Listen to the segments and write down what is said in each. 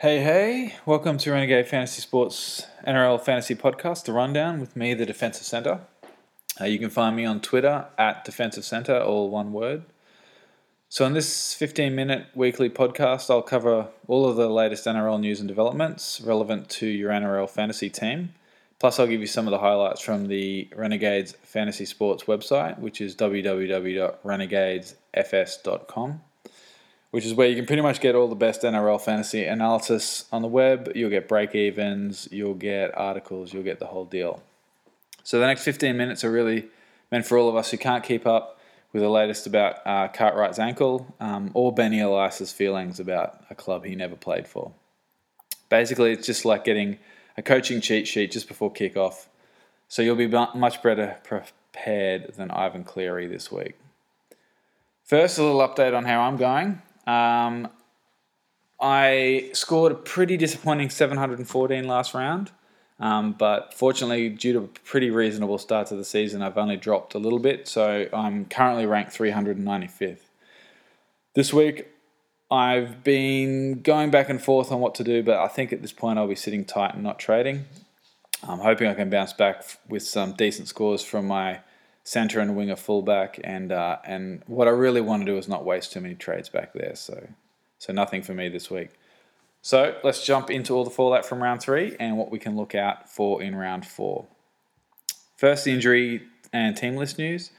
Hey, hey, welcome to Renegade Fantasy Sports NRL Fantasy Podcast, The Rundown, with me, the Defensive Centre. Uh, you can find me on Twitter at Defensive Centre, all one word. So, in this 15 minute weekly podcast, I'll cover all of the latest NRL news and developments relevant to your NRL fantasy team. Plus, I'll give you some of the highlights from the Renegades Fantasy Sports website, which is www.renegadesfs.com which is where you can pretty much get all the best NRL fantasy analysis on the web. You'll get break evens, you'll get articles, you'll get the whole deal. So the next 15 minutes are really meant for all of us who can't keep up with the latest about uh, Cartwright's ankle um, or Benny Elias's feelings about a club he never played for. Basically, it's just like getting a coaching cheat sheet just before kickoff. So you'll be much better prepared than Ivan Cleary this week. First, a little update on how I'm going. Um, I scored a pretty disappointing 714 last round, um, but fortunately, due to a pretty reasonable start to the season, I've only dropped a little bit, so I'm currently ranked 395th. This week, I've been going back and forth on what to do, but I think at this point I'll be sitting tight and not trading. I'm hoping I can bounce back with some decent scores from my centre and winger fullback, and uh, and what I really want to do is not waste too many trades back there. So so nothing for me this week. So let's jump into all the fallout from round three and what we can look out for in round four. First, injury and team list news.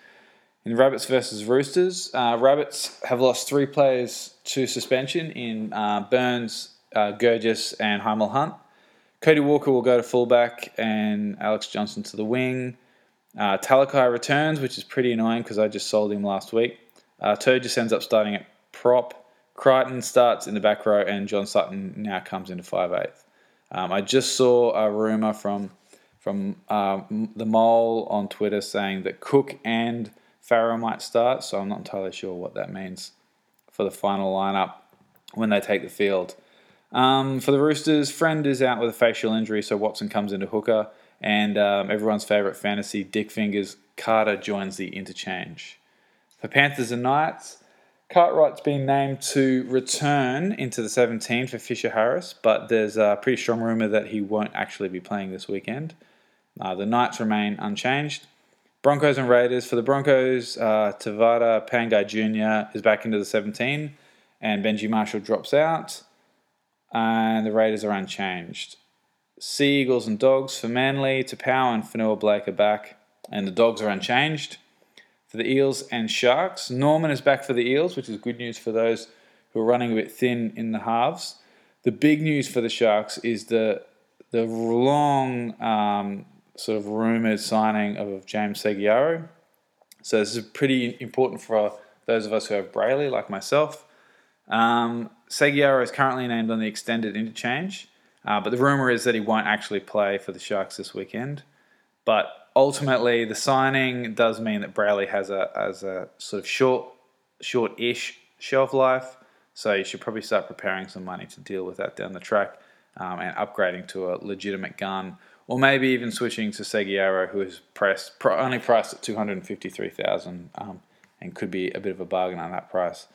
In Rabbits versus Roosters, uh, Rabbits have lost three players to suspension in uh, Burns, uh, Gurgis, and Hymel Hunt. Cody Walker will go to fullback and Alex Johnson to the wing. Uh, Talakai returns, which is pretty annoying because I just sold him last week. Uh, just ends up starting at prop. Crichton starts in the back row, and John Sutton now comes into 5'8". Um, I just saw a rumour from from uh, the mole on Twitter saying that Cook and Farrow might start, so I'm not entirely sure what that means for the final lineup when they take the field. Um, for the Roosters, Friend is out with a facial injury, so Watson comes into hooker and um, everyone's favourite fantasy, Dick Fingers, Carter joins the interchange. For Panthers and Knights, Cartwright's been named to return into the 17 for Fisher Harris, but there's a pretty strong rumour that he won't actually be playing this weekend. Uh, the Knights remain unchanged. Broncos and Raiders. For the Broncos, uh, Tevita Pangai Jr. is back into the 17, and Benji Marshall drops out, and the Raiders are unchanged. Sea Eagles and Dogs for Manly, Taupau and Fonua Blake are back, and the Dogs are unchanged. For the Eels and Sharks, Norman is back for the Eels, which is good news for those who are running a bit thin in the halves. The big news for the Sharks is the the long um, sort of rumoured signing of James Segeyaro. So this is pretty important for those of us who have Brailey, like myself. Um, Segeyaro is currently named on the extended interchange. Uh, but the rumor is that he won't actually play for the Sharks this weekend. But ultimately, the signing does mean that Brailey has a has a sort of short, short-ish shelf life. So you should probably start preparing some money to deal with that down the track um, and upgrading to a legitimate gun, or maybe even switching to Segeyaro, who is priced only priced at two hundred and fifty-three thousand, um, and could be a bit of a bargain on that price.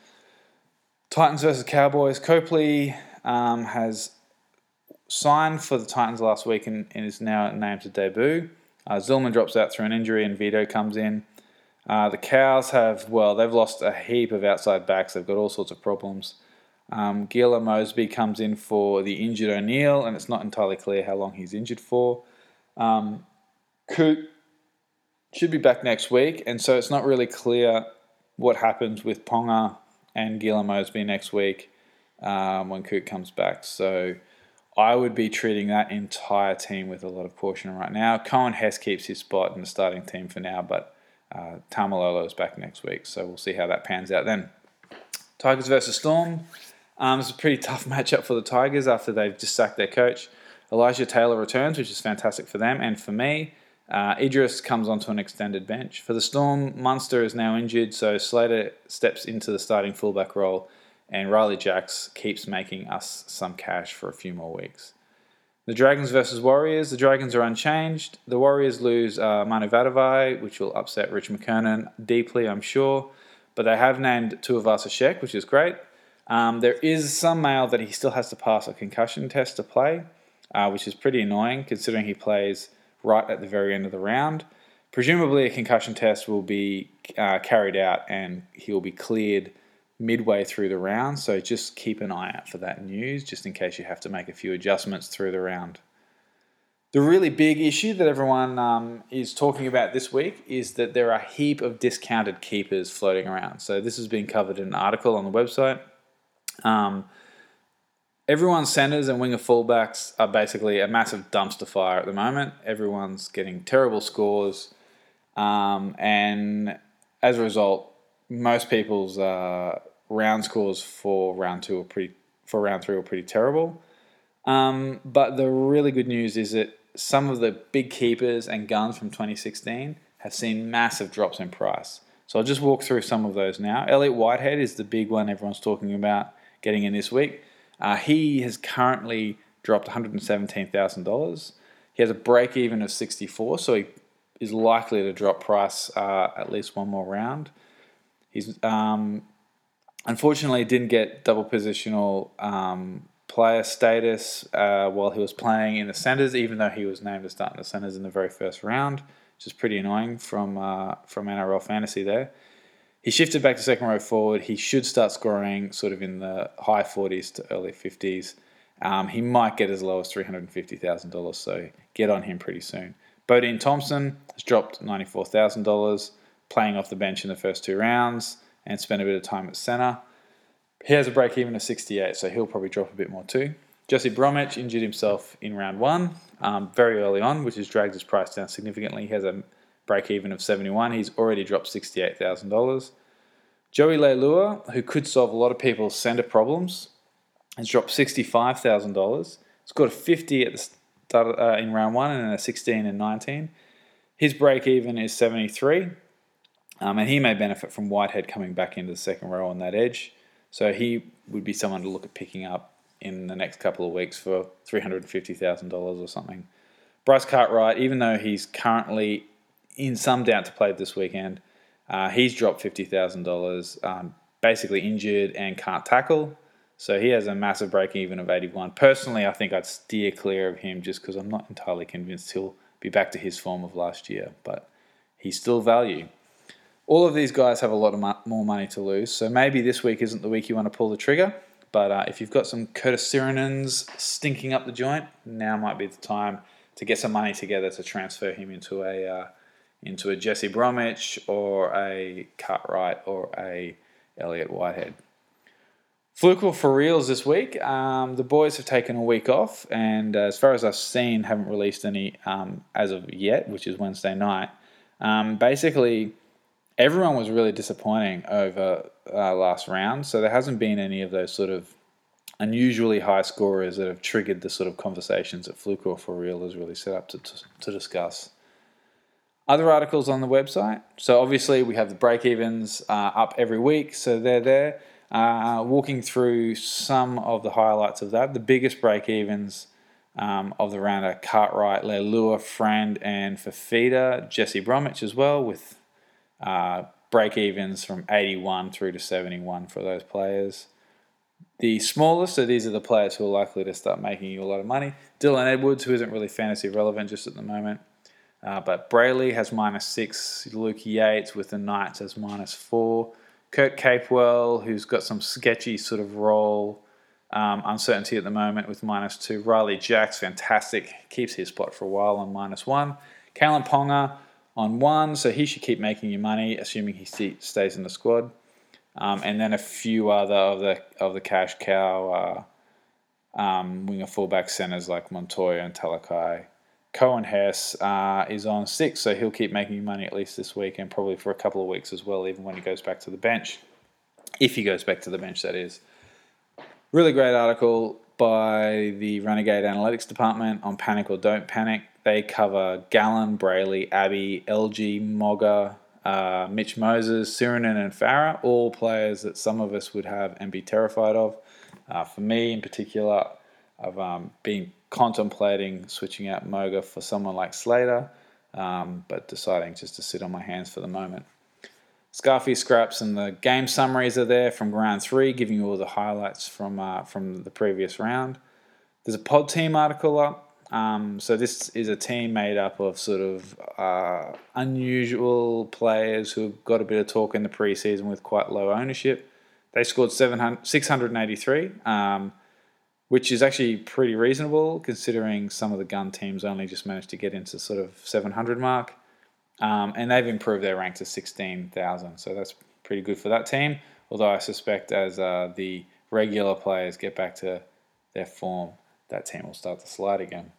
Titans versus Cowboys. Copley um, has signed for the Titans last week and, and is now named to debut. Uh, Zillman drops out through an injury and Vito comes in. Uh, the Cows have, well, they've lost a heap of outside backs. They've got all sorts of problems. Um, Gela Mosby comes in for the injured O'Neill, and it's not entirely clear how long he's injured for. Um, Coote should be back next week, and so it's not really clear what happens with Ponga and Gela Mosby next week um, when Coote comes back. So I would be treating that entire team with a lot of caution right now. Coen Hess keeps his spot in the starting team for now, but uh, Taumalolo is back next week, so we'll see how that pans out then. Tigers versus Storm. Um, it's a pretty tough matchup for the Tigers after they've just sacked their coach. Elijah Taylor returns, which is fantastic for them and for me. Uh, Idris comes onto an extended bench. For the Storm, Munster is now injured, so Slater steps into the starting fullback role and Ryley Jacks keeps making us some cash for a few more weeks. The Dragons versus Warriors. The Dragons are unchanged. The Warriors lose uh, Manu Vatuvei, which will upset Rich McKernan deeply, I'm sure. But they have named Tuivasa-Sheck, which is great. Um, there is some mail that he still has to pass a concussion test to play, uh, which is pretty annoying considering he plays right at the very end of the round. Presumably, a concussion test will be uh, carried out and he'll be cleared midway through the round. So just keep an eye out for that news, just in case you have to make a few adjustments through the round. The really big issue that everyone um, is talking about this week is that there are a heap of discounted keepers floating around. So this has been covered in an article on the website. Um, everyone's centers and winger fullbacks are basically a massive dumpster fire at the moment. Everyone's getting terrible scores, um, and as a result, most people's uh, round scores for round two are pretty for round three were pretty terrible. Um, but the really good news is that some of the big keepers and guns from 2016 have seen massive drops in price. So I'll just walk through some of those now. Elliott Whitehead is the big one everyone's talking about getting in this week. Uh, he has currently dropped $117,000. He has a break even of 64, so he is likely to drop price uh, at least one more round. He's um, unfortunately didn't get double positional um, player status uh, while he was playing in the centres, even though he was named to start in the centres in the very first round, which is pretty annoying from uh, from NRL fantasy there. He shifted back to second row forward. He should start scoring sort of in the high 40s to early 50s. Um, he might get as low as $350,000, so get on him pretty soon. Bodene Thompson has dropped $94,000, playing off the bench in the first two rounds and spent a bit of time at centre. He has a break even of 68, so he'll probably drop a bit more too. Jesse Bromwich injured himself in round one, um, very early on, which has dragged his price down significantly. He has a break even of 71. He's already dropped $68,000. Joey Leilua, who could solve a lot of people's centre problems, has dropped $65,000. Scored a 50 at the start uh, in round one and then a 16 and 19. His break even is 73. Um, and he may benefit from Whitehead coming back into the second row on that edge. So he would be someone to look at picking up in the next couple of weeks for $350,000 or something. Bryce Cartwright, even though he's currently in some doubt to play this weekend, uh, he's dropped $50,000, um, basically injured and can't tackle. So he has a massive break even of 81. Personally, I think I'd steer clear of him just because I'm not entirely convinced he'll be back to his form of last year, but he's still value all of these guys have a lot of mo- more money to lose. So maybe this week isn't the week you want to pull the trigger. But uh, if you've got some Curtis Sironens stinking up the joint, now might be the time to get some money together to transfer him into a uh, into a Jesse Bromwich or a Cartwright or a Elliott Whitehead. Fluke for reals this week. Um, the boys have taken a week off, and uh, as far as I've seen, haven't released any um, as of yet, which is Wednesday night. Um, basically, everyone was really disappointing over uh, last round. So there hasn't been any of those sort of unusually high scorers that have triggered the sort of conversations that Fluke or for real is really set up to, to, to discuss. Other articles on the website. So obviously we have the break evens uh, up every week, so they're there. Uh, walking through some of the highlights of that. The biggest break evens um, of the round are Cartwright, Leilua, Friend, and Fifita, Jesse Bromwich as well, with uh, break evens from 81 through to 71 for those players. The smallest, so these are the players who are likely to start making you a lot of money. Dylan Edwards, who isn't really fantasy relevant just at the moment. Uh, but Brailey has minus six. Luke Yates with the Knights has minus four. Kurt Capewell, who's got some sketchy sort of role um, uncertainty at the moment with minus two. Ryley Jacks, fantastic, keeps his spot for a while on minus one. Kalyn Ponga, on one, so he should keep making you money, assuming he stays in the squad. Um, and then a few other of the of the cash cow uh, um, winger fullback centers like Montoya and Talakai. Coen Hess uh, is on six, so he'll keep making you money at least this week and probably for a couple of weeks as well, even when he goes back to the bench. If he goes back to the bench, that is. Really great article by the Renegade Analytics Department on Panic or Don't Panic. They cover Gallen, Brailey, Abbey, LG, Moga, uh, Mitch Moses, Sironen, and Farah, all players that some of us would have and be terrified of. Uh, for me in particular, I've um, been contemplating switching out Moga for someone like Slater, um, but deciding just to sit on my hands for the moment. Scarfy scraps and the game summaries are there from round three, giving you all the highlights from uh, from the previous round. There's a pod team article up. Um, so this is a team made up of sort of uh, unusual players who've got a bit of talk in the preseason with quite low ownership. They scored 683, um, which is actually pretty reasonable considering some of the gun teams only just managed to get into sort of 700 mark. Um, and they've improved their rank to 16,000. So that's pretty good for that team. Although I suspect as uh, the regular players get back to their form, that team will start to slide again.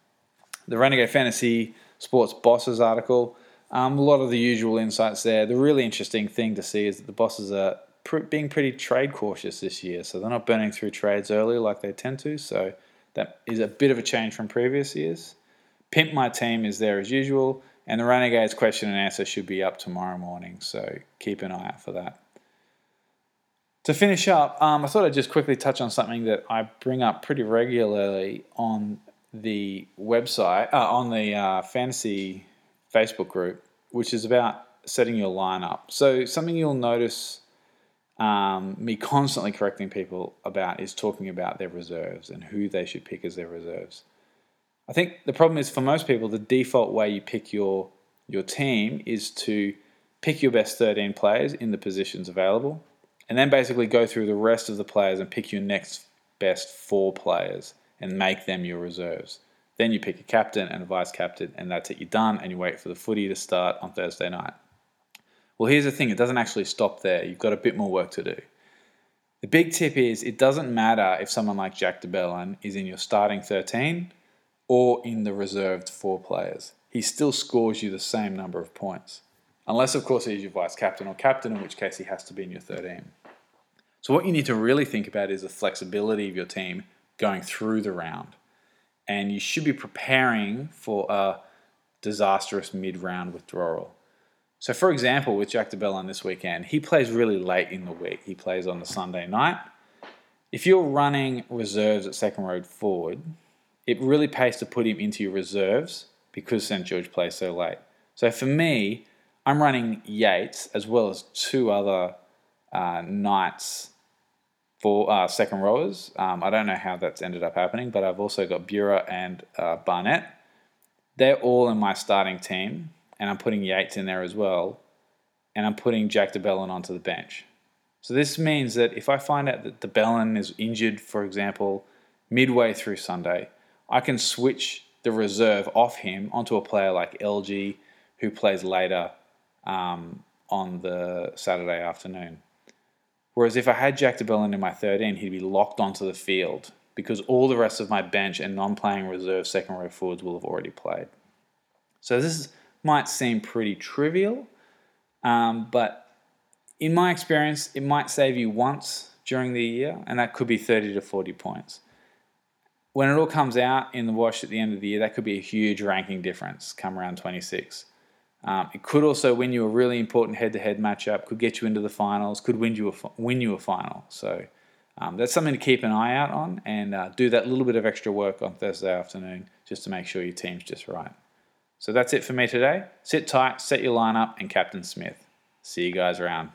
The Renegade Fantasy Sports Bosses article, um, a lot of the usual insights there. The really interesting thing to see is that the bosses are pr- being pretty trade cautious this year. So they're not burning through trades early like they tend to. So that is a bit of a change from previous years. Pimp My Team is there as usual. And the Renegades question and answer should be up tomorrow morning. So keep an eye out for that. To finish up, um, I thought I'd just quickly touch on something that I bring up pretty regularly on the website, uh, on the uh, fantasy Facebook group, which is about setting your lineup. So, something you'll notice um, me constantly correcting people about is talking about their reserves and who they should pick as their reserves. I think the problem is for most people, the default way you pick your your team is to pick your best 13 players in the positions available and then basically go through the rest of the players and pick your next best four players and make them your reserves. Then you pick a captain and a vice captain, and that's it. You're done, and you wait for the footy to start on Thursday night. Well, here's the thing it doesn't actually stop there. You've got a bit more work to do. The big tip is it doesn't matter if someone like Jack de Belin is in your starting 13 or in the reserved four players. He still scores you the same number of points. Unless, of course, he's your vice captain or captain, in which case he has to be in your 13. So, what you need to really think about is the flexibility of your team going through the round. And you should be preparing for a disastrous mid round withdrawal. So, for example, with Jack de Belin this weekend, he plays really late in the week. He plays on the Sunday night. If you're running reserves at second road forward, it really pays to put him into your reserves because St. George plays so late. So, for me, I'm running Yates as well as two other uh, Knights for uh, second rowers. Um, I don't know how that's ended up happening, but I've also got Buhrer and uh, Barnett. They're all in my starting team, and I'm putting Yates in there as well, and I'm putting Jack de Belin onto the bench. So this means that if I find out that de Belin is injured, for example, midway through Sunday, I can switch the reserve off him onto a player like LG, who plays later um, on the Saturday afternoon. Whereas if I had Jack de Belin in my 13, he'd be locked onto the field because all the rest of my bench and non-playing reserve second row forwards will have already played. So this is, might seem pretty trivial, um, but in my experience, it might save you once during the year, and that could be 30 to 40 points. When it all comes out in the wash at the end of the year, that could be a huge ranking difference come around 26. Um, it could also win you a really important head-to-head matchup. Could get you into the finals. Could win you a win you a final. So um, that's something to keep an eye out on, and uh, do that little bit of extra work on Thursday afternoon just to make sure your team's just right. So that's it for me today. Sit tight, set your lineup, and Captain Smith. See you guys around.